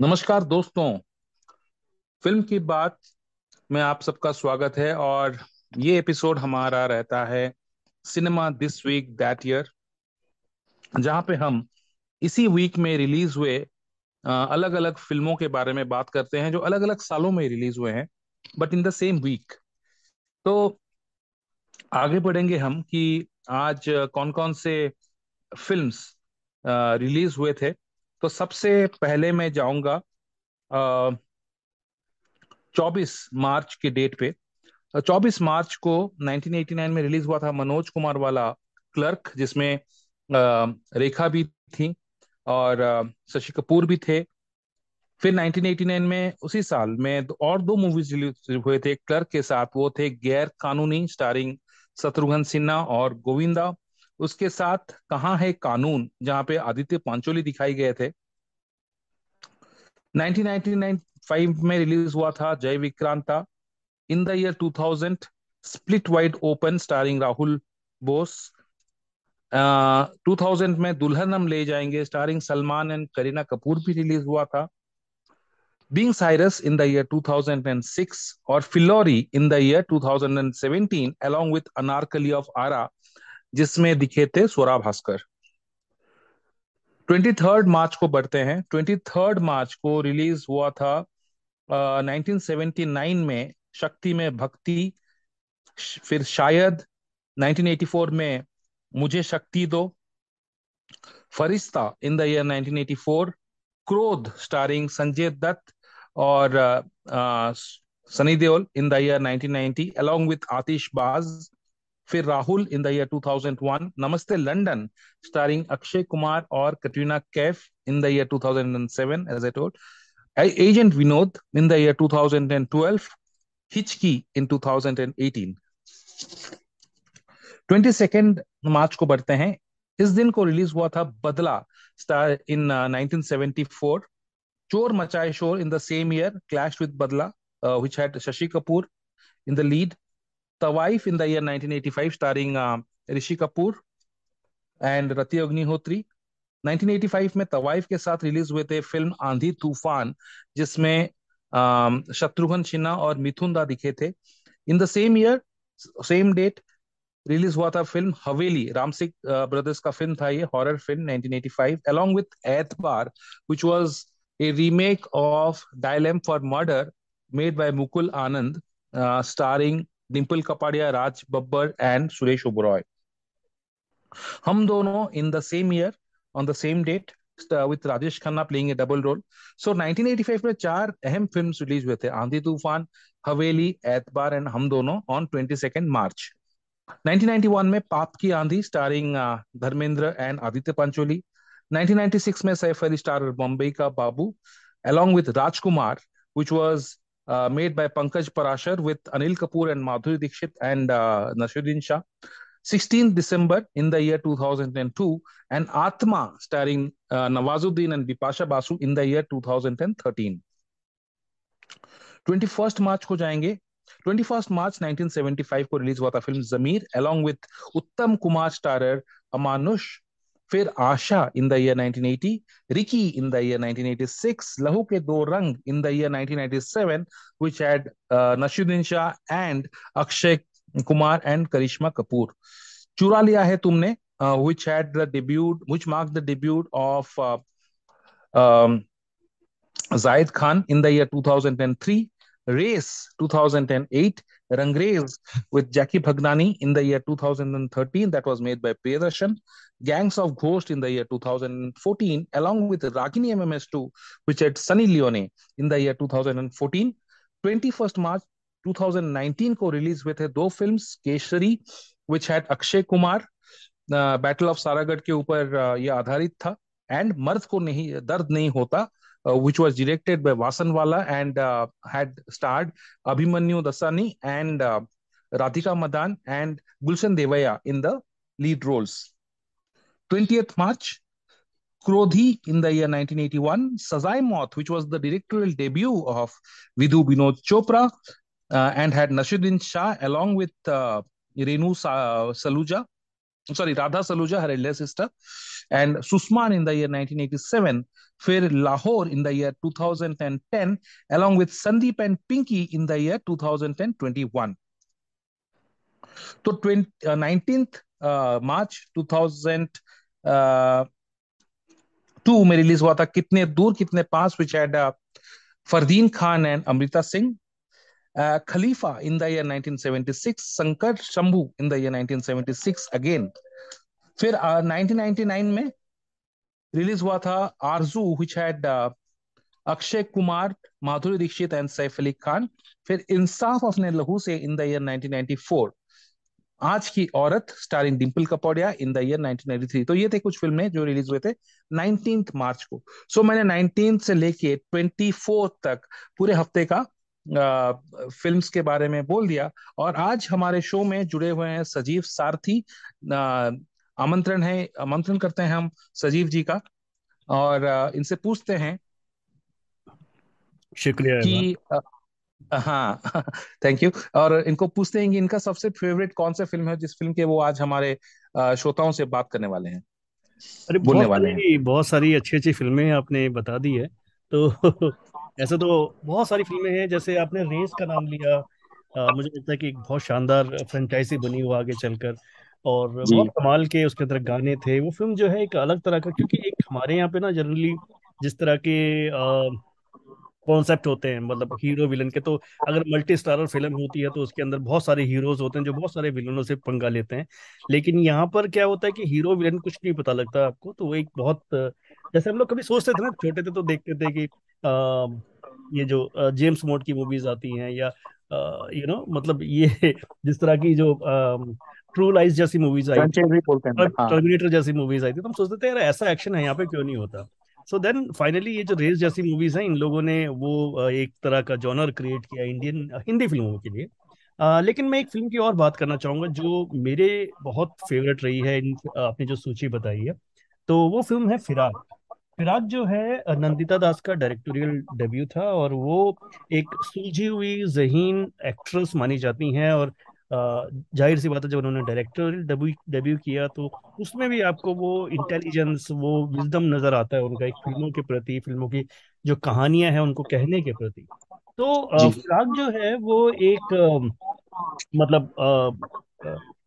नमस्कार दोस्तों। फ़िल्म की बात में आप सबका स्वागत है और ये एपिसोड हमारा रहता है cinema this week that year, जहाँ पे हम इसी वीक में रिलीज़ हुए अलग अलग फ़िल्मों के बारे में बात करते हैं, जो अलग अलग सालों में रिलीज़ हुए हैं, but in the same week. तो आगे बढ़ेंगे हम कि आज कौन कौन से फिल्म्स रिलीज़ हुए थे। तो सबसे पहले मैं जाऊँगा चौबीस मार्च के डेट पे। चौबीस मार्च को 1989 में रिलीज़ हुआ था मनोज कुमार वाला क्लर्क, जिसमें रेखा भी थी और शशि कपूर भी थे। फिर 1989 में, उसी साल में और दो मूवीज़ रिलीज़ हुए थे। क्लर्क के साथ वो थे गैर कानूनी स्टारिंग शत्रुघ्न सिन्हा और गोविंदा। उसके साथ कहा है कानून, जहाँ पे आदित्य पांचोली दिखाई गए थे? 1995 में रिलीज़ हुआ था Jai Vikranta. In the year 2000 split wide open starring Rahul Bose. Two thousand में दुल्हन हम ले जाएँगे, स्टारिंग सलमान एंड करीना कपूर भी रिलीज़ हुआ था। Being Cyrus in the year 2006 और Phillauri in the year 2017 along with Anarkali of Arrah. जिसमें दिखे थे Swara Bhaskar. Twenty third March को बढ़ते हैं। ट्वेंटी थर्ड मार्च को रिलीज़ हुआ था सेवेंटी नाइन में शक्ति में भक्ति। फिर शायद 1984 में मुझे शक्ति दो। फरिश्ता इन द ईयर 1984 क्रोध स्टारिंग संजय दत्त और Sunny Deol in the year 1990 along with Aatish Baaz. फिर राहुल इन द ईयर 2001 नमस्ते लंदन स्टारिंग अक्षय कुमार और Katrina Kaif in the year 2007 as I told agent Vinod in the year 2012 Hichki in 2018 twenty second March को बढ़ते हैं। इस दिन को release हुआ था बदला star in seventy four Chor Machaye Shor in the same year clash with Badla which had Shashi Kapoor in the lead Tawaif in the year 1985 starring Rishi Kapoor and Rati Agnihotri 1985 में तवाइफ के साथ release हुए थे film आंधी तूफ़ान जिसमें शत्रुघ्न सिन्हा और मिथुन दा दिखे थे। In the same year same date release हुआ था फ़िल्म हवेली राम सिंह ब्रदर्स का फ़िल्म था ये हॉरर फ़िल्म 1985 along with एतबार which was a remake of Dilemma for Murder made by Mukul Anand uh, Dimple Kapadia Raj Babbar and Suresh Oberoi Hum Dono in the same year on the same date with Rajesh Khanna playing a double role so 1985 में चार अहम films release हुए थे. आंधी तूफ़ान हवेली एतबार and हम दोनों ऑन ट्वेंटी मार्च 1991 में पाप की आंधी स्टारिंग धर्मेंद्र एंड आदित्य पंचोली. 1996 में सैफ अली स्टार बॉम्बे का बाबू along with Rajkumar, which was uh, made by Pankaj Parashar with Anil Kapoor and Madhuri Dixit and uh, Nasruddin Shah. 16th December in the year 2002 and Atma starring uh, Nawazuddin and Bipasha Basu in the year 2013. 21st मार्च को जाएँगे 21st मार्च 1975 को release हुआ था film Zameer along with उत्तम Kumar starrer Amanush फिर Asha in the year 1980 Ricky in the year 1986 Lahu Ke Do Rang in the year 1997 which had Naseeruddin Shah and Akshay Kumar and Karisma Kapoor Chura Liya Hai Tumne which had the debut which mark the debut of Zayed Khan in the year 2003 Race 2008, Rangrez with Jackie Bhagnani in the year 2013 that was made by Priyadarshan, Gangs of Ghost in the year 2014 along with Ragini MMS2 which had Sunny Leone in the year 2014. 21st March 2019 को release हुए थे दो films Kesari which had Akshay Kumar battle of Saragarhi के ऊपर uh, यह आधारित था and मर्द को नहीं दर्द नहीं होता uh, which was directed by Vasanwala and uh, had starred Abhimanyu Dasani and uh, Radhika Madan and Gulshan Devaya in the lead roles. 20th March, Krodhi in the year 1981, Sazai Moth, which was the directorial debut of Vidhu Binod Chopra uh, and had Nasruddin Shah along with uh, Renu Sa- Saluja sorry Radha Saluja her elder sister and Susman in the year 1987 फिर Lahore in the year 2010 along with Sandeep and Pinky in the year 2010-21 तो 19th मार्च uh, uh, 2002 में रिलीज़ हुआ था Kitne Door Kitne Paas which had Fardeen Khan and Amrita Singh Khalifa in the year 1976 Sankat Shambhu in the year 1976 again फिर uh, 1999 में रिलीज़ हुआ था Aarzoo which had Akshay Kumar Madhuri Dixit and Saif Ali Khan फिर इंसाफ अपने लहू से इन the year 1994 Aaj Ki Aurat starring Dimple Kapadia in the year 1993 तो ये थे कुछ फ़िल्में जो रिलीज़ हुए थे नाइनटीन मार्च को. सो so, मैंने नाइनटीन से लेके ट्वेंटी तक पूरे हफ़्ते का फिल्म्स के बारे में बोल दिया। और आज हमारे शो में जुड़े हुए हैं सजीव सारथी। आमंत्रण है आमंत्रण करते हैं हम सजीव जी का। और इनसे पूछते हैं शुक्रिया कि हाँ थैंक यू और इनको पूछते हैं कि इनका सबसे फेवरेट कौन सा फ़िल्म है जिस फ़िल्म के वो आज हमारे श्रोताओं से बात करने वाले हैं? अरे बोलने वाले हैं। बहुत सारी अच्छी अच्छी फ़िल्में आपने बता दी है। तो ऐसे तो बहुत सारी फ़िल्में हैं जैसे आपने रेस का नाम लिया आ, मुझे लगता है कि एक बहुत शानदार फ्रेंचाइजी बनी हुआ आगे चलकर और बहुत कमाल के उसके अंदर गाने थे। वो फ़िल्म जो है एक अलग तरह का क्योंकि एक हमारे यहाँ पे ना जनरली जिस तरह के कॉन्सेप्ट होते हैं मतलब हीरो विलन के तो अगर मल्टी स्टारर फ़िल्म होती है तो उसके अंदर बहुत सारे हीरोज होते हैं जो बहुत सारे विलनों से पंगा लेते हैं। लेकिन यहाँ पर क्या होता है कि हीरो विलन कुछ नहीं पता लगता आपको तो वो एक बहुत जैसे हम लोग कभी सोचते थे ना छोटे थे तो देखते थे कि आ, ये जो जेम्स मोड की मूवीज़ आती हैं या यू नो मतलब ये जिस तरह की जो ट्रू लाइफ जैसी मूवीज़ आई टर्मिनेटर हाँ। जैसी मूवीज़ आई थी तो हम सोचते थे यार ऐसा एक्शन है यहाँ पे क्यों नहीं होता? सो देन फाइनली ये जो रेस जैसी मूवीज़ हैं इन लोगों ने वो एक तरह का जॉनर क्रिएट किया इंडियन हिंदी फ़िल्मों के लिए। आ, लेकिन मैं एक फ़िल्म की और बात करना चाहूँगा जो मेरे बहुत फेवरेट रही है इन आपने जो सूची बताई है तो वो फ़िल्म है फिराक फिराक जो है नंदिता दास का डायरेक्टोरियल डेब्यू था और वो एक सुलझी हुई जहीन एक्ट्रेस मानी जाती हैं और ज़ाहिर सी बात है जब उन्होंने डायरेक्टोरियल डेब्यू डेब्यू किया तो उसमें भी आपको वो इंटेलिजेंस वो विजडम नज़र आता है उनका एक फ़िल्मों के प्रति फ़िल्मों की जो कहानियाँ हैं उनको कहने के प्रति। तो फिराक जो। है वो एक मतलब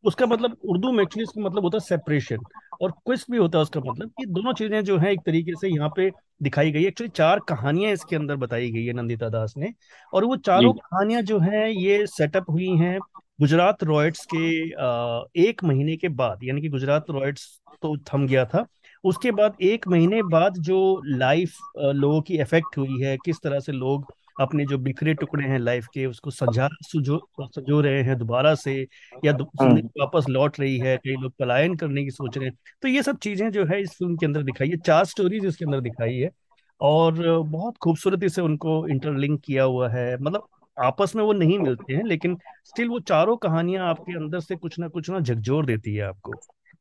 उसका मतलब उर्दू में एक्चुअली इसका मतलब होता है सेपरेशन और क्विस्ट भी होता है उसका मतलब कि दोनों चीज़ें जो है एक तरीके से यहाँ पे दिखाई गई। एक्चुअली चार कहानियाँ इसके अंदर बताई गई है नंदिता दास ने और वो चारों कहानियाँ जो है ये सेटअप हुई हैं गुजरात रॉयट्स के एक महीने के बाद यानी कि गुजरात रॉयट्स तो थम गया था। उसके बाद एक महीने बाद जो लाइफ लोगों की इफ़ेक्ट हुई है किस तरह से लोग अपने जो बिखरे टुकड़े हैं लाइफ के उसको सजा सुजो सजो रहे हैं दोबारा से या हाँ। वापस लौट रही है कई लोग पलायन करने की सोच रहे हैं। तो ये सब चीज़ें जो है इस फ़िल्म के अंदर दिखाई है। चार स्टोरीज इसके अंदर दिखाई है और बहुत खूबसूरती से उनको इंटरलिंक किया हुआ है। मतलब आपस में वो नहीं मिलते हैं लेकिन स्टिल वो चारों कहानियाँ आपके अंदर से कुछ ना कुछ ना झकझोर देती है आपको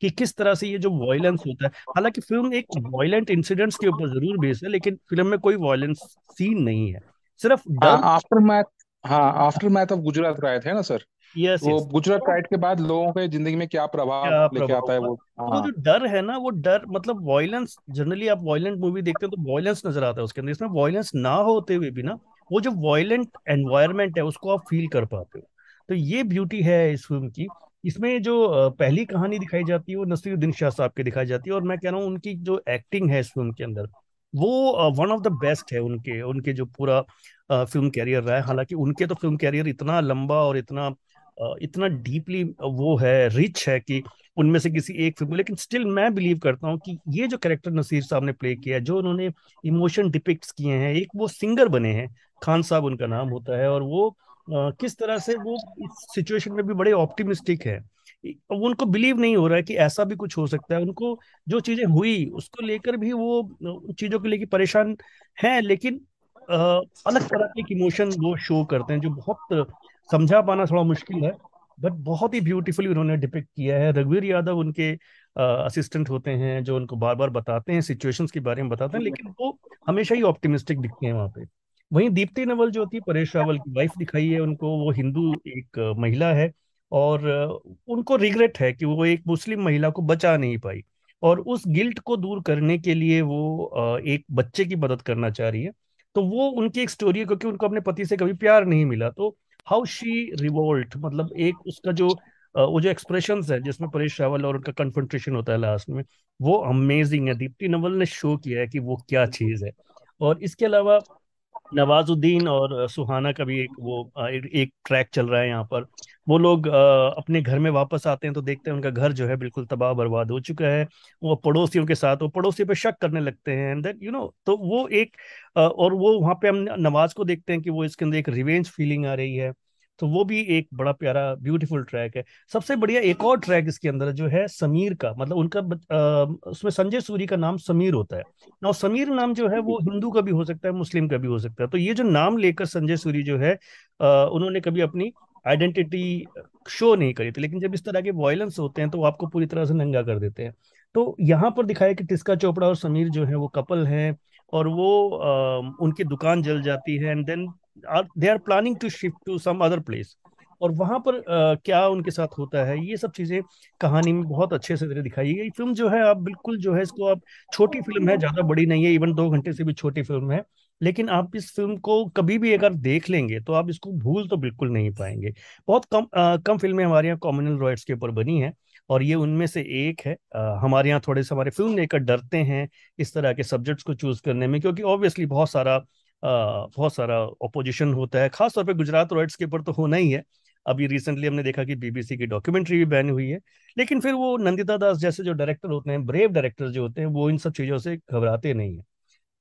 कि किस तरह से ये जो वॉयलेंस होता है। हालाँकि फ़िल्म एक वायलेंट इंसिडेंट्स के ऊपर ज़रूर बेस है लेकिन फ़िल्म में कोई वायलेंस सीन नहीं है। सिर्फ़ आफ्टर मैथ हाँ aftermath of Gujarat right है ना सर यस वो गुजरात राइट के बाद लोगों के ज़िंदगी में क्या प्रभाव लेके आता है वो? हाँ। वो जो डर है ना वो डर मतलब वायलेंस जनरली आप वायलेंट मूवी देखते हैं तो वायलेंस नज़र आता है उसके अंदर। इसमें वायलेंस ना होते हुए भी ना वो जो वायलेंट एनवायरमेंट है उसको आप फील कर पाते हो। तो ये ब्यूटी है इस फ़िल्म की। इसमें जो पहली कहानी दिखाई जाती है वो नसीरुद्दीन शाह साहब की दिखाई जाती है और मैं कह रहा हूँ उनकी जो एक्टिंग है इस फ़िल्म के अंदर वो वन ऑफ़ द बेस्ट है उनके उनके जो पूरा फ़िल्म कैरियर रहा है। हालाँकि उनके तो फ़िल्म कैरियर इतना लंबा और इतना इतना डीपली वो है रिच है कि उनमें से किसी एक फ़िल्म लेकिन स्टिल मैं बिलीव करता हूँ कि ये जो कैरेक्टर नसीर साहब ने प्ले किया है, जो उन्होंने इमोशन डिपिक्ट किए हैं, एक वो सिंगर बने हैं, खान साहब उनका नाम होता है, और वो किस तरह से वो इस सिचुएशन में भी बड़े ऑप्टिमिस्टिक है। उनको बिलीव नहीं हो रहा है कि ऐसा भी कुछ हो सकता है। उनको जो चीज़ें हुई उसको लेकर भी वो उन चीज़ों को लेकर परेशान हैं लेकिन आ, अलग तरह के इमोशन वो शो करते हैं जो बहुत समझा पाना थोड़ा मुश्किल है बट बहुत ही ब्यूटीफुली उन्होंने डिपिक्ट किया है। रघुवीर यादव उनके असिस्टेंट होते हैं जो उनको बार बार बताते हैं सिचुएशंस के बारे में बताते हैं लेकिन वो हमेशा ही ऑप्टिमिस्टिक दिखते हैं वहाँ पे। वहीं दीप्ति नवल जो होती है परेश रावल की वाइफ दिखाई है उनको वो हिंदू एक महिला है और, उनको रिग्रेट है कि वो एक मुस्लिम महिला को बचा नहीं पाई। और उस गिल्ट को दूर करने के लिए वो एक बच्चे की मदद करना चाह रही है। तो वो उनकी एक स्टोरी है क्योंकि उनको अपने पति से कभी प्यार नहीं मिला। तो हाउ शी रिवोल्ट मतलब एक उसका जो वो जो एक्सप्रेशन है, जिसमें परेश रावल और उनका कन्फ्रंटेशन होता है लास्ट में, वो अमेजिंग है। दीप्ति नवल ने शो किया है कि वो क्या चीज़ है। और इसके अलावा नवाजुद्दीन और सुहाना का भी एक वो एक ट्रैक चल रहा है यहाँ पर। वो लोग अपने घर में वापस आते हैं तो देखते हैं उनका घर जो है बिल्कुल तबाह बर्बाद हो चुका है। वो पड़ोसियों के साथ, वो पड़ोसी पे शक करने लगते हैं एंड यू नो तो वो एक और वो वहाँ पे हम नवाज़ को देखते हैं कि वो इसके अंदर एक रिवेंज फीलिंग आ रही है। तो वो भी एक बड़ा प्यारा ब्यूटीफुल ट्रैक है। सबसे बढ़िया एक और ट्रैक इसके अंदर जो है समीर का मतलब उनका उसमें संजय सूरी का नाम समीर होता है। और समीर नाम जो है वो हिंदू का भी हो सकता है मुस्लिम का भी हो सकता है। तो ये जो नाम लेकर संजय सूरी जो है उन्होंने कभी अपनी आइडेंटिटी शो नहीं करी थी। लेकिन जब इस तरह के वॉयलेंस होते हैं तो वो आपको पूरी तरह से नंगा कर देते हैं। तो यहाँ पर दिखाया कि टिस्का चोपड़ा और समीर जो है वो कपल हैं और वो आ, उनकी दुकान जल जाती है। And then they are planning to shift to some other place और वहाँ पर uh, क्या उनके साथ होता है? ये सब चीज़ें कहानी में बहुत अच्छे से तरह दिखाई गई। फ़िल्म जो है आप बिल्कुल जो है इसको आप छोटी फ़िल्म है ज़्यादा बड़ी नहीं है इवन दो घंटे से भी छोटी फ़िल्म है। लेकिन आप इस फ़िल्म को कभी भी अगर देख लेंगे तो आप इसको भूल तो बिल्कुल नहीं पाएँगे। बहुत कम आ, कम फ़िल्में हमारे यहाँ कॉमनल रॉयड्स के ऊपर बनी है। और ये उनमें से एक है। आ, हमारे यहाँ थोड़े से हमारे फ़िल्म लेकर डरते हैं इस तरह के सब्जेक्ट्स को चूज़ करने में क्योंकि ऑब्वियसली बहुत सारा बहुत सारा ऑपोजिशन होता है। खासतौर पर गुजरात रॉयट्स के ऊपर तो होना ही है। अभी रिसेंटली हमने देखा कि बीबीसी की डॉक्यूमेंट्री भी बैन हुई है। लेकिन फिर वो नंदिता दास जैसे जो डायरेक्टर होते हैं ब्रेव डायरेक्टर जो होते हैं वो इन सब चीज़ों से घबराते नहीं है।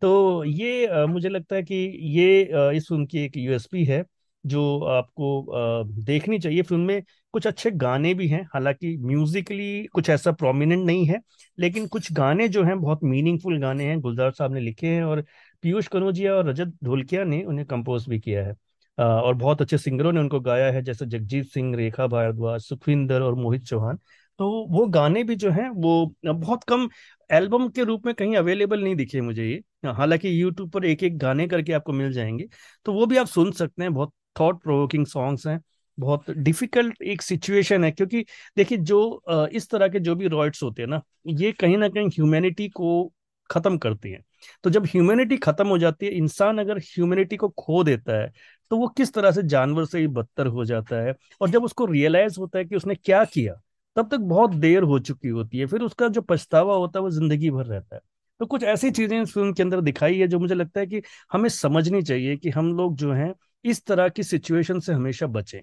तो ये आ, मुझे लगता है कि ये आ, इस फ़िल्म की एक यूएसपी है जो आपको आ, देखनी चाहिए। फ़िल्म में कुछ अच्छे गाने भी हैं। हालाँकि म्यूजिकली कुछ ऐसा प्रोमिनेंट नहीं है लेकिन कुछ गाने जो हैं बहुत मीनिंगफुल गाने हैं गुलजार साहब ने लिखे हैं और पीयूष कनौजिया और रजत ढोलकिया ने उन्हें कंपोज भी किया है। और बहुत अच्छे सिंगरों ने उनको गाया है, जैसे जगजीत सिंह, रेखा भारद्वाज, सुखविंदर और मोहित चौहान। तो वो गाने भी जो हैं, वो बहुत कम एल्बम के रूप में कहीं अवेलेबल नहीं दिखे मुझे ये। हालाँकि यूट्यूब पर एक एक गाने करके आपको मिल जाएँगे। तो वो भी आप सुन सकते हैं, बहुत थॉट प्रोवोकिंग सॉन्ग्स हैं। बहुत डिफ़िकल्ट एक सिचुएशन है, क्योंकि देखिए जो इस तरह के जो भी रॉयट्स होते हैं ना, ये कहीं ना कहीं ह्यूमैनिटी को खत्म करती हैं। तो जब ह्यूमैनिटी खत्म हो जाती है, इंसान अगर ह्यूमैनिटी को खो देता है तो वो किस तरह से जानवर से ही बदतर हो जाता है? और जब उसको रियलाइज़ होता है कि उसने क्या किया, तब तक बहुत देर हो चुकी होती है। फिर उसका जो पछतावा होता है, वो ज़िंदगी भर रहता है। तो कुछ ऐसी चीज़ें इस फ़िल्म के अंदर दिखाई है, जो मुझे लगता है कि हमें समझनी चाहिए कि हम लोग जो हैं, इस तरह की सिचुएशन से हमेशा बचें।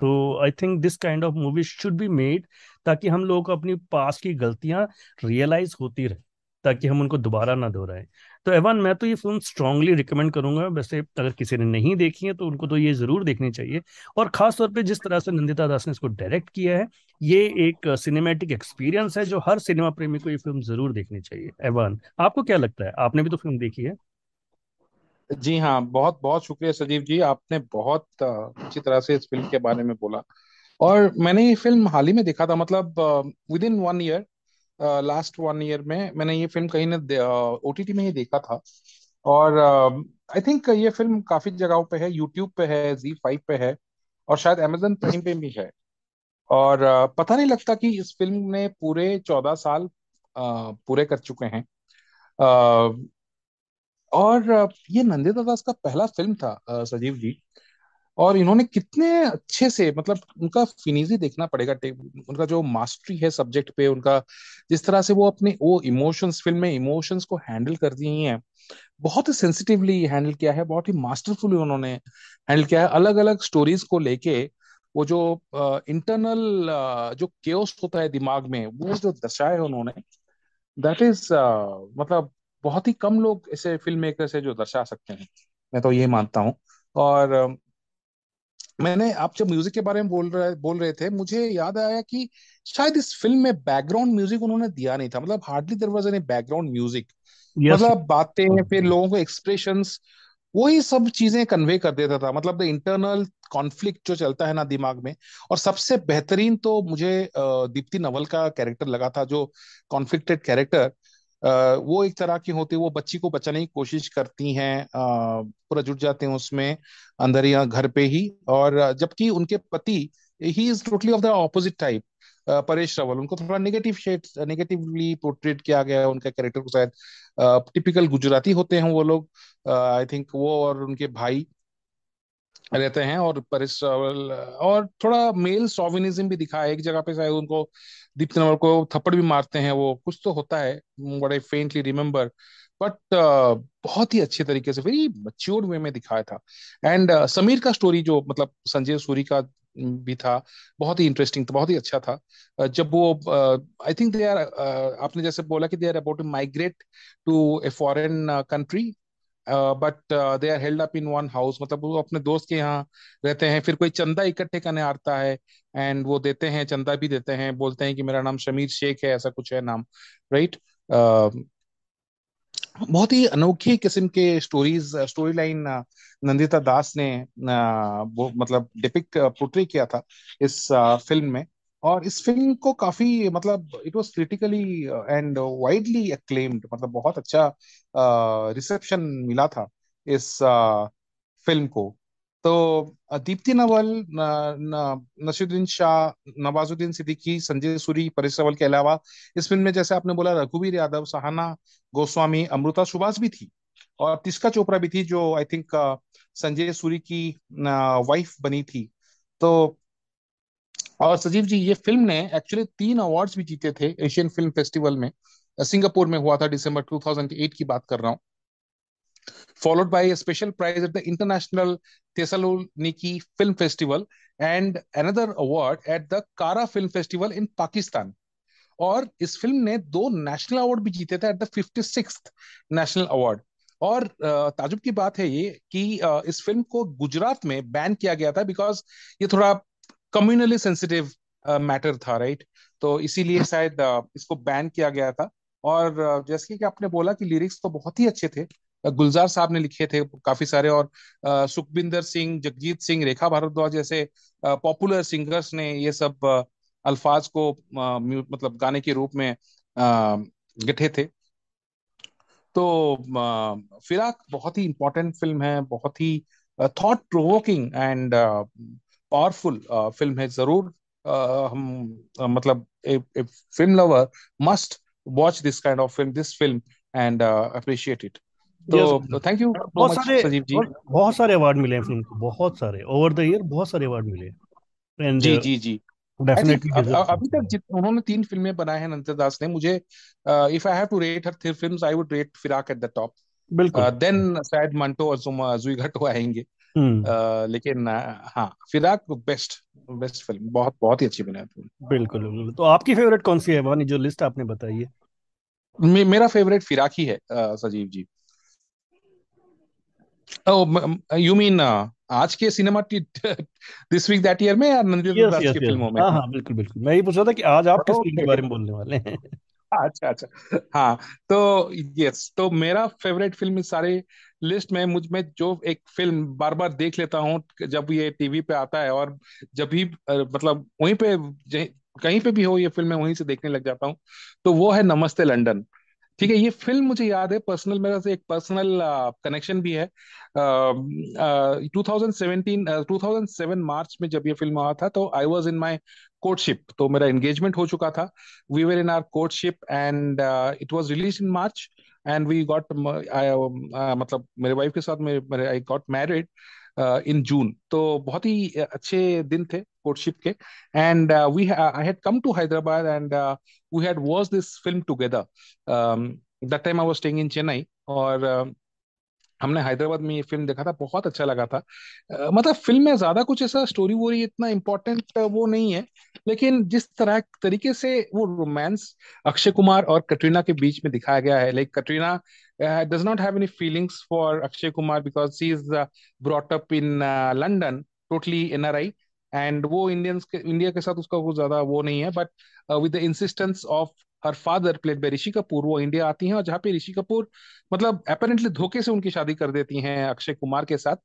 तो I think this kind of movie should be made ताकि हम लोगों को अपनी पास की गलतियाँ रियलाइज़ होती रहे। ताकि हम उनको दोबारा ना दोहराएँ। तो एवान, मैं तो ये फ़िल्म स्ट्रांगली रिकमेंड करूँगा। वैसे अगर किसी ने नहीं देखी है तो उनको तो ये ज़रूर देखनी चाहिए। और खास तौर पे जिस तरह से नंदिता दास ने इसको डायरेक्ट किया है, ये एक सिनेमैटिक एक्सपीरियंस है जो हर सिनेमा प्रेमी को ये फ़िल्म ज़रूर देखनी चाहिए। एवान, आपको क्या लगता है? आपने भी तो फ़िल्म देखी है? जी हाँ बहुत बहुत शुक्रिया सजीव जी। आपने बहुत अच्छी तरह से इस फ़िल्म के बारे में बोला। और मैंने ये फ़िल्म हाल ही में देखा था मतलब within one year last one year में मैंने ये फ़िल्म कहीं ने ओटीटी में ही देखा था। और आई uh, थिंक ये फ़िल्म काफ़ी जगहों पे है यूट्यूब पे है जी फाइव पे है और शायद अमेजन प्राइम पे भी है। और uh, पता नहीं लगता कि इस फ़िल्म ने पूरे चौदह साल uh, पूरे कर चुके हैं। और ये नंदिता दास का पहला फ़िल्म था सजीव जी। और इन्होंने कितने अच्छे से मतलब उनका फिनिजी देखना पड़ेगा उनका जो मास्टरी है सब्जेक्ट पे उनका जिस तरह से वो अपने वो इमोशंस फ़िल्म में इमोशंस को हैंडल कर दिए हैं। बहुत ही सेंसिटिवली हैंडल किया है बहुत ही मास्टरफुली उन्होंने हैंडल किया है। अलग अलग स्टोरीज को लेके वो जो इंटरनल uh, uh, जो केओस होता है दिमाग में वो जो दर्शाए उन्होंने दैट इज़ uh, मतलब बहुत ही कम लोग ऐसे फ़िल्म मेकर से जो दर्शा सकते हैं। मैं तो ये मानता हूँ। और मैंने आप जब म्यूज़िक के बारे में बोल रहे बोल रहे थे मुझे याद आया कि शायद इस फ़िल्म में बैकग्राउंड म्यूज़िक उन्होंने दिया नहीं था। मतलब hardly there was any background music मतलब बातें फिर लोगों को एक्सप्रेशन वही सब चीज़ें कन्वे कर देता था। मतलब द इंटरनल कॉन्फ्लिक्ट जो चलता है ना दिमाग में। और सबसे बेहतरीन तो मुझे दीप्ति नवल का कैरेक्टर लगा था जो कॉन्फ्लिक्टेड कैरेक्टर वो एक तरह की होती है, वो बच्ची को बचाने की कोशिश करती हैं पूरा जुट जाते हैं उसमें, अंदर या घर पे ही। और जबकि उनके पति he is totally of the opposite type Paresh Rawal. उनको थोड़ा नेगेटिव शेड नेगेटिवली पोर्ट्रेट किया गया है उनका कैरेक्टर को शायद। टिपिकल गुजराती होते हैं वो लोग आई थिंक वो और उनके भाई। रहते हैं और रावल और थोड़ा मेल शॉविनिज्म भी दिखा है। एक जगह पे शायद उनको दीप्ति नवल को थप्पड़ भी मारते हैं वो कुछ तो होता है आई फेंटली रिमेम्बर बट बहुत ही अच्छे तरीके से वेरी मच्योर्ड वे में दिखाया था। एंड uh, समीर का स्टोरी जो मतलब संजय सूरी का भी था बहुत ही इंटरेस्टिंग था बहुत ही अच्छा था। uh, जब वो आई थिंक दे आर आपने जैसे बोला कि they are about to migrate to a foreign country but they are held up in one house मतलब वो अपने दोस्त के यहाँ रहते हैं। फिर कोई चंदा इकट्ठे करने आता है एंड वो देते हैं, चंदा भी देते हैं, बोलते हैं कि मेरा नाम शमीर शेख है, ऐसा कुछ है नाम राइट बहुत ही अनोखी किस्म के stories story line Nandita Das ने वो मतलब डिपिक पोर्ट्रे किया था इस फ़िल्म में। और इस फ़िल्म को काफ़ी मतलब it was critically and widely acclaimed मतलब बहुत अच्छा रिसेप्शन मिला था इस फ़िल्म को। तो दीप्ति नवल नसीरुद्दीन शाह, नवाजुद्दीन सिद्दीकी, संजय सूरी, परेश रावल के अलावा इस फ़िल्म में जैसे आपने बोला, रघुवीर यादव, सहाना गोस्वामी, अमृता सुभाष भी थी और तिस्का चोपड़ा भी थी, जो आई थिंक संजय सूरी की वाइफ बनी थी। तो और सजीव जी, ये फ़िल्म ने एक्चुअली तीन अवार्ड्स भी जीते थे एशियन फ़िल्म फेस्टिवल में। सिंगापुर में हुआ था दिसंबर 2008 की बात कर रहा हूँ। Followed by a special prize at the International Film Festival and another award at the Kara Film Festival in Pakistan. और इस फ़िल्म ने दो नेशनल अवार्ड भी जीते थे at the fifty national award और ताजुब की बात है ये कि इस फ़िल्म को गुजरात में बैन किया गया था बिकॉज़ ये थोड़ा कम्युनली सेंसिटिव मैटर था राइट तो इसीलिए शायद इसको बैन किया गया था। और जैसे कि आपने बोला कि लिरिक्स तो बहुत ही अच्छे थे। गुलजार साहब ने लिखे थे काफ़ी सारे और सुखबिंदर सिंह, जगजीत सिंह, रेखा भारद्वाज जैसे पॉपुलर सिंगर्स ने ये सब अल्फाज को मतलब गाने के रूप में गठे थे। तो फिराक बहुत ही इंपॉर्टेंट फ़िल्म है, बहुत ही thought provoking and powerful film है ज़रूर हम मतलब a film lover must watch this kind of film this film and appreciate it तो थैंक यू बहुत सारे सजीव जी बहुत सारे अवार्ड मिले हैं फ़िल्म को बहुत सारे ओवर द ईयर बहुत सारे अवार्ड मिले and ji ji ji. Definitely अभी तक जित उन्होंने तीन फ़िल्में बनाए हैं नंदिता दास ने मुझे if I have to rate her three films I would rate Firaaq at the top बिल्कुल। देन शायद मंटो और जुमा जुई घटो आएँगे। Uh, लेकिन हाँ फिराक बेस्ट बेस्ट फ़िल्म बहुत बहुत ही अच्छी बनाई फ़िल्म बिल्कुल बिल्कुल। तो आपकी फेवरेट कौन सी है वानी जो लिस्ट आपने बताई है? मे, मेरा फेवरेट फिराक ही है सजीव जी। यू मीन आज के cinema this week that year में या नंदिता दास की फ़िल्मों में? हाँ हाँ बिल्कुल बिल्कुल। मैं ये पूछ रहा था कि आज आप किस फ़िल्म के बारे में बोलने वाले हैं? अच्छा अच्छा। हाँ तो यस तो मेरा फेवरेट फ़िल्म सारे लिस्ट में मुझमें जो एक फ़िल्म बार बार देख लेता हूँ, जब ये टीवी पे आता है और जब भी मतलब वहीं पे कहीं पे भी हो ये फ़िल्म वहीं से देखने लग जाता हूँ। तो वो है नमस्ते लंदन। ठीक है, ये फ़िल्म मुझे याद है, पर्सनल मेरा से एक पर्सनल कनेक्शन भी है। Two thousand seventeen two thousand seven March में जब ये फ़िल्म आया था तो I was in my courtship तो मेरा एंगेजमेंट हो चुका था। We were in our courtship and it was release in March and we got मतलब मेरे वाइफ के साथ आई गॉट मैरिड इन जून तो बहुत ही अच्छे दिन थे कोर्टशिप के. And we I had come to Hyderabad and we had watch this film together that time I was staying in Chennai और uh, हमने हैदराबाद में ये फ़िल्म देखा था बहुत अच्छा लगा था। uh, मतलब फ़िल्म में ज़्यादा कुछ ऐसा स्टोरी वोरी इतना इम्पोर्टेंट वो नहीं है लेकिन जिस तरह तरीके से वो रोमांस अक्षय कुमार और कटरीना के बीच में दिखाया गया है। Like Katrina does not any feelings for Akshay Kumar because he is uh, brought up in uh, London, totally and वो इंडियंस के इंडिया के साथ उसका वो ज़्यादा वो नहीं है but with the insistence of her father played by Rishi Kapoor वो इंडिया आती हैं और जहाँ पे ऋषि कपूर मतलब अपेरेंटली धोखे से उनकी शादी कर देती हैं अक्षय कुमार के साथ।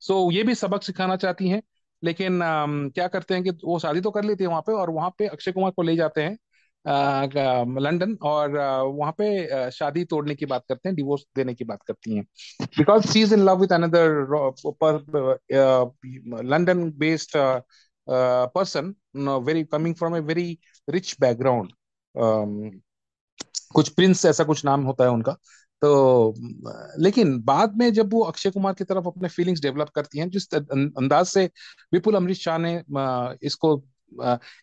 सो so, ये भी सबक सिखाना चाहती हैं लेकिन um, क्या करते हैं कि वो शादी तो कर लेती है वहाँ पे और वहाँ पे अक्षय कुमार को ले जाते हैं लंदन और वहाँ पे शादी तोड़ने की बात करते हैं डिवोर्स देने की बात करती हैं। Because she is in love with another London based person very coming from a very rich background कुछ प्रिंस ऐसा कुछ नाम होता है उनका। तो लेकिन बाद में जब वो अक्षय कुमार की तरफ़ अपने फीलिंग्स डेवलप करती हैं, जिस अंदाज से विपुल अमृत शाह ने इसको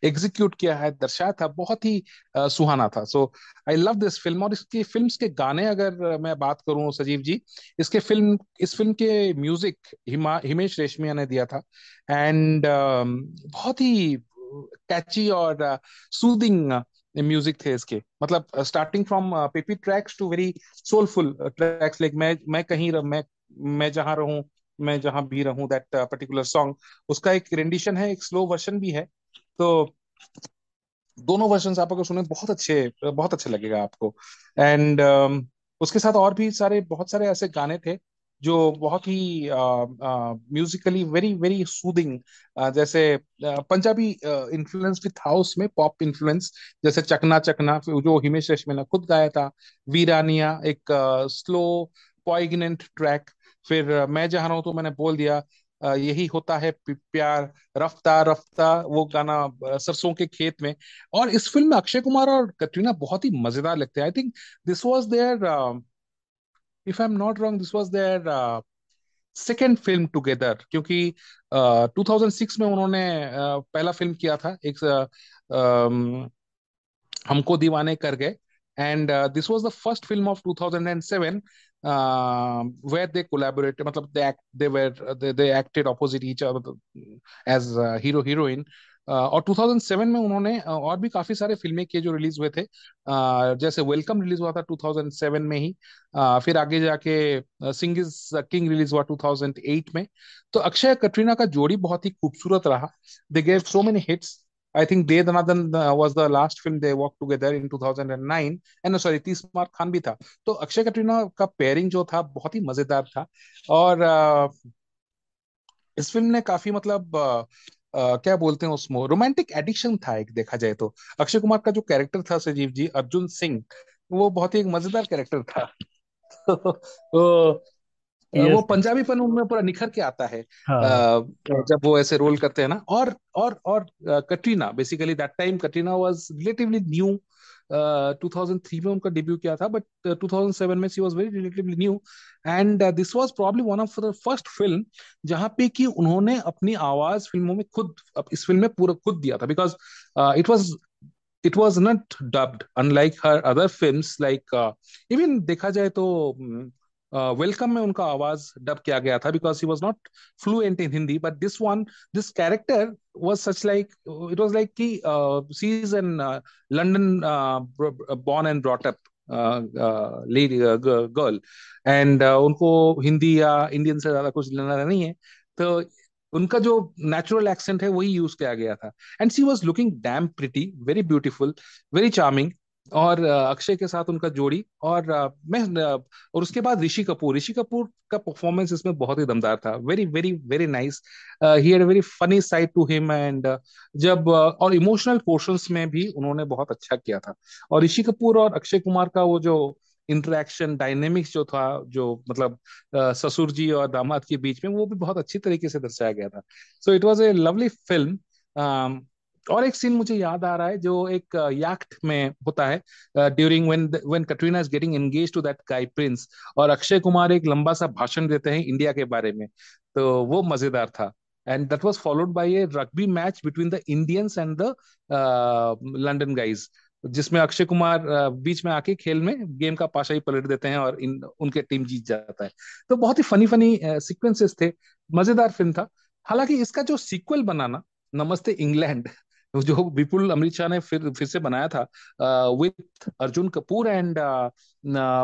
एग्जीक्यूट किया है, दर्शाया था, बहुत ही सुहाना था। So I love this film और इसकी फिल्म्स के गाने अगर मैं बात करूँ, सजीव जी, इसके फ़िल्म इस फ़िल्म के म्यूज़िक हिमा, हिमेश रेशमिया ने दिया था। एंड बहुत ही कैची और सूदिंग म्यूज़िक थे इसके। मतलब starting from peppy tracks to very soulful tracks like मैं मैं कहीं रह, मैं मैं जहाँ रहूँ मैं जहाँ भी रहूँ दैट पर्टिकुलर सॉन्ग उसका एक रेंडिशन है एक स्लो वर्जन भी है। तो दोनों वर्जन आप अगर सुने बहुत अच्छे बहुत अच्छे लगेगा आपको। एंड um, उसके साथ और भी सारे बहुत सारे ऐसे गाने थे। जो बहुत ही म्यूजिकली वेरी वेरी सूदिंग जैसे पंजाबी इन्फ्लुएंस भी था उसमें पॉप इन्फ्लुएंस जैसे चकना चकना, जो हिमेश रेशमिया ने खुद गाया था, वीरानिया, एक स्लो पॉइगनेंट ट्रैक फिर मैं जहाँ हूँ तो मैंने बोल दिया यही होता है प्यार, रफ्ता रफ्ता, वो गाना सरसों के खेत में। और इस फ़िल्म में अक्षय कुमार और कटरीना बहुत ही मज़ेदार लगते हैं। I think this was their if I am not wrong this was their second film together क्योंकि uh, थाउज़ेंड सिक्स में उन्होंने uh, पहला फ़िल्म किया था एक uh, um, हमको दीवाने कर गए and this was the first film of two thousand and seven Uh, where they मतलब they act, they were they, they acted opposite each other as uh, hero heroine. Uh, और 2007 में उन्होंने और भी काफ़ी सारे फ़िल्में किए जो रिलीज़ हुए थे। जैसे वेलकम रिलीज़ हुआ था 2007 में ही। फिर आगे जाके सिंग इज़ किंग रिलीज़ हुआ 2008 में। तो अक्षय कटरीना का जोड़ी बहुत ही खूबसूरत रहा। They gave so many hits I think De Danadan uh, was the last film they worked together in 2009 and no, sorry तीस मार खान भी था। तो अक्षय कटरीना का पेयरिंग जो था बहुत ही मज़ेदार था। और uh, इस फ़िल्म ने काफ़ी मतलब uh, uh, क्या बोलते हैं उसमें रोमांटिक एडिक्शन था एक देखा जाए तो अक्षय कुमार का जो कैरेक्टर था सजीव जी अर्जुन सिंह वो बहुत ही एक मज़ेदार कैरेक्टर था तो yes. वो पंजाबीपन उनमें पूरा निखर के आता है हाँ. जब वो ऐसे रोल करते हैं ना और और और Katrina basically that time Katrina was relatively new 2003 में उनका डेब्यू किया था बट uh, 2007 में she was very relatively new and this was probably one of the first film जहाँ पे कि उन्होंने अपनी आवाज़ फ़िल्मों में खुद इस फ़िल्म में पूरा खुद दिया था। Because it was it was not dubbed unlike her other film like even देखा जाए तो वेलकम में उनका आवाज़ डब किया गया था because he was not fluent in Hindi but this one this character uh, she's in uh, London uh, born and brought up uh, uh, lady uh, girl. And uh, उनको हिंदी या Indian से ज़्यादा कुछ लेना नहीं है। तो उनका जो नेचुरल एक्सेंट है वही यूज़ किया गया था। And she was looking damn pretty very beautiful very charming और अक्षय के साथ उनका जोड़ी और मैं और उसके बाद ऋषि कपूर। ऋषि कपूर का परफॉर्मेंस इसमें बहुत ही दमदार था। Very very very nice he had very funny side to him and जब और इमोशनल पोर्शंस में भी उन्होंने बहुत अच्छा किया था। और ऋषि कपूर और अक्षय कुमार का वो जो इंटरेक्शन डायनेमिक्स जो था, जो मतलब ससुर जी और दामाद के बीच में, वो भी बहुत अच्छी तरीके से दर्शाया गया था। So it was a lovely film और एक सीन मुझे याद आ रहा है, जो एक याक्ट में होता है during when when Katrina is getting engage to that guy prince और अक्षय कुमार एक लंबा सा भाषण देते हैं इंडिया के बारे में। तो वो मज़ेदार था। And that was followed by a rugby match between the Indians and the London guys जिसमें अक्षय कुमार बीच में आके खेल में गेम का पाशा ही पलट देते हैं और इन, उनके टीम जीत जाता है। तो बहुत ही फनी फनी सीक्वेंसेस थे। मज़ेदार फ़िल्म था। हालाँकि इसका जो सीक्वल बनाना नमस्ते इंग्लैंड जो विपुल अमृत शाह ने फिर फिर से बनाया था with Arjun Kapoor and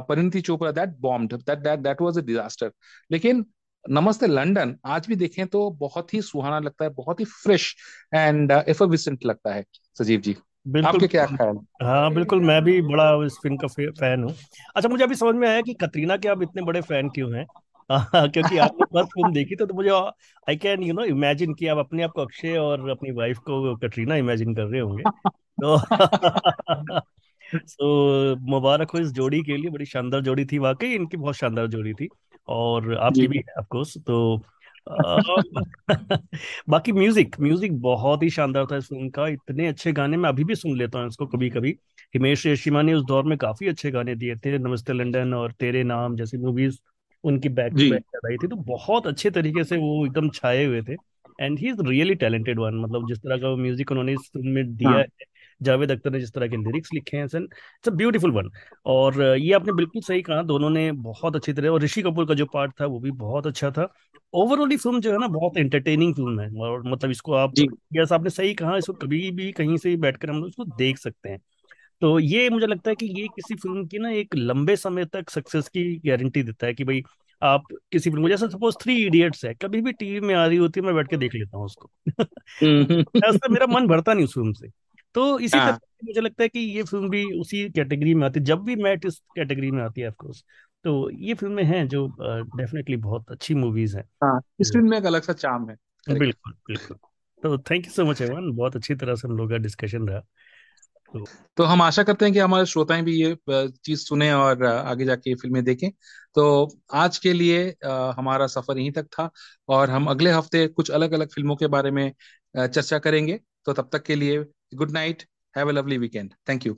Parineeti Chopra that bomb that that that was a disaster लेकिन नमस्ते लंदन आज भी देखें तो बहुत ही सुहाना लगता है बहुत ही फ्रेश एंड एफर्विसेंट लगता है सजीव जी। बिल्कुल। आपके क्या ख्याल? हाँ बिल्कुल मैं भी बड़ा इस फ़िल्म का फ़ैन हूँ। अच्छा मुझे अभी समझ में आया कि कतरीना के आप इतने बड़े फ़ैन क्यों हाँ, क्योंकि आपने फ़र्स्ट फ़िल्म देखी तो, तो मुझे I can you know imagine कि आप अपने आप को अक्षय और अपनी वाइफ को कटरीना इमेजिन कर रहे होंगे। तो सो मुबारक हो इस जोड़ी के लिए बड़ी शानदार जोड़ी थी वाकई इनकी बहुत शानदार जोड़ी थी और आपकी भी ऑफकोर्स तो बाकी म्यूज़िक म्यूज़िक बहुत ही शानदार था इस फ़िल्म का इतने अच्छे गाने मैं अभी भी सुन लेता हूँ इसको कभी कभी हिमेश रेशिमा ने उस दौर में काफ़ी अच्छे गाने दिए थे नमस्ते लंदन और तेरे नाम जैसी मूवीज़ उनकी बैक टू बैक आई थी तो बहुत अच्छे तरीके से वो एकदम छाए हुए थे। And he is really talented one मतलब जिस तरह का म्यूज़िक उन्होंने इस फ़िल्म में दिया हाँ। है जावेद अख्तर ने जिस तरह के लिरिक्स लिखे हैं son it's a beautiful one और ये आपने बिल्कुल सही कहा दोनों ने बहुत अच्छी तरह और ऋषि कपूर का जो पार्ट था वो भी बहुत अच्छा था। ओवरऑल फ़िल्म जो है ना बहुत एंटरटेनिंग फ़िल्म है और मतलब इसको आप जैसा आपने सही कहा इसको कभी भी कहीं से बैठकर हम लोग इसको देख सकते हैं। तो ये मुझे लगता है कि ये किसी फ़िल्म की ना एक लंबे समय तक सक्सेस की गारंटी देता है कि भाई आप किसी फ़िल्म जैसे सपोज़ थ्री इडियट्स है कभी भी टीवी में आ रही होती है मैं बैठ के देख लेता हूँ उसको। ऐसा मेरा मन भरता नहीं उस फ़िल्म से। तो इसी तरह हाँ मुझे लगता है कि ये फ़िल्म भी उसी कैटेगरी में आती है जब भी मैट इस कैटेगरी में आती है ऑफकोर्स तो ये फ़िल्में हैं जो डेफिनेटली बहुत अच्छी मूवीज़ हैं। हाँ इस फ़िल्म में एक अलग सा चार्म है बिल्कुल बिल्कुल। तो थैंक यू सो मच एवन बहुत अच्छी तरह से हम लोग का डिस्कशन रहा। तो हम आशा करते हैं कि हमारे श्रोताएँ भी ये चीज़ सुने और आगे जाके ये फ़िल्में देखें। तो आज के लिए हमारा सफ़र यहीं तक था और हम अगले हफ़्ते कुछ अलग अलग फ़िल्मों के बारे में चर्चा करेंगे। तो तब तक के लिए, good night, have a lovely weekend. Thank you.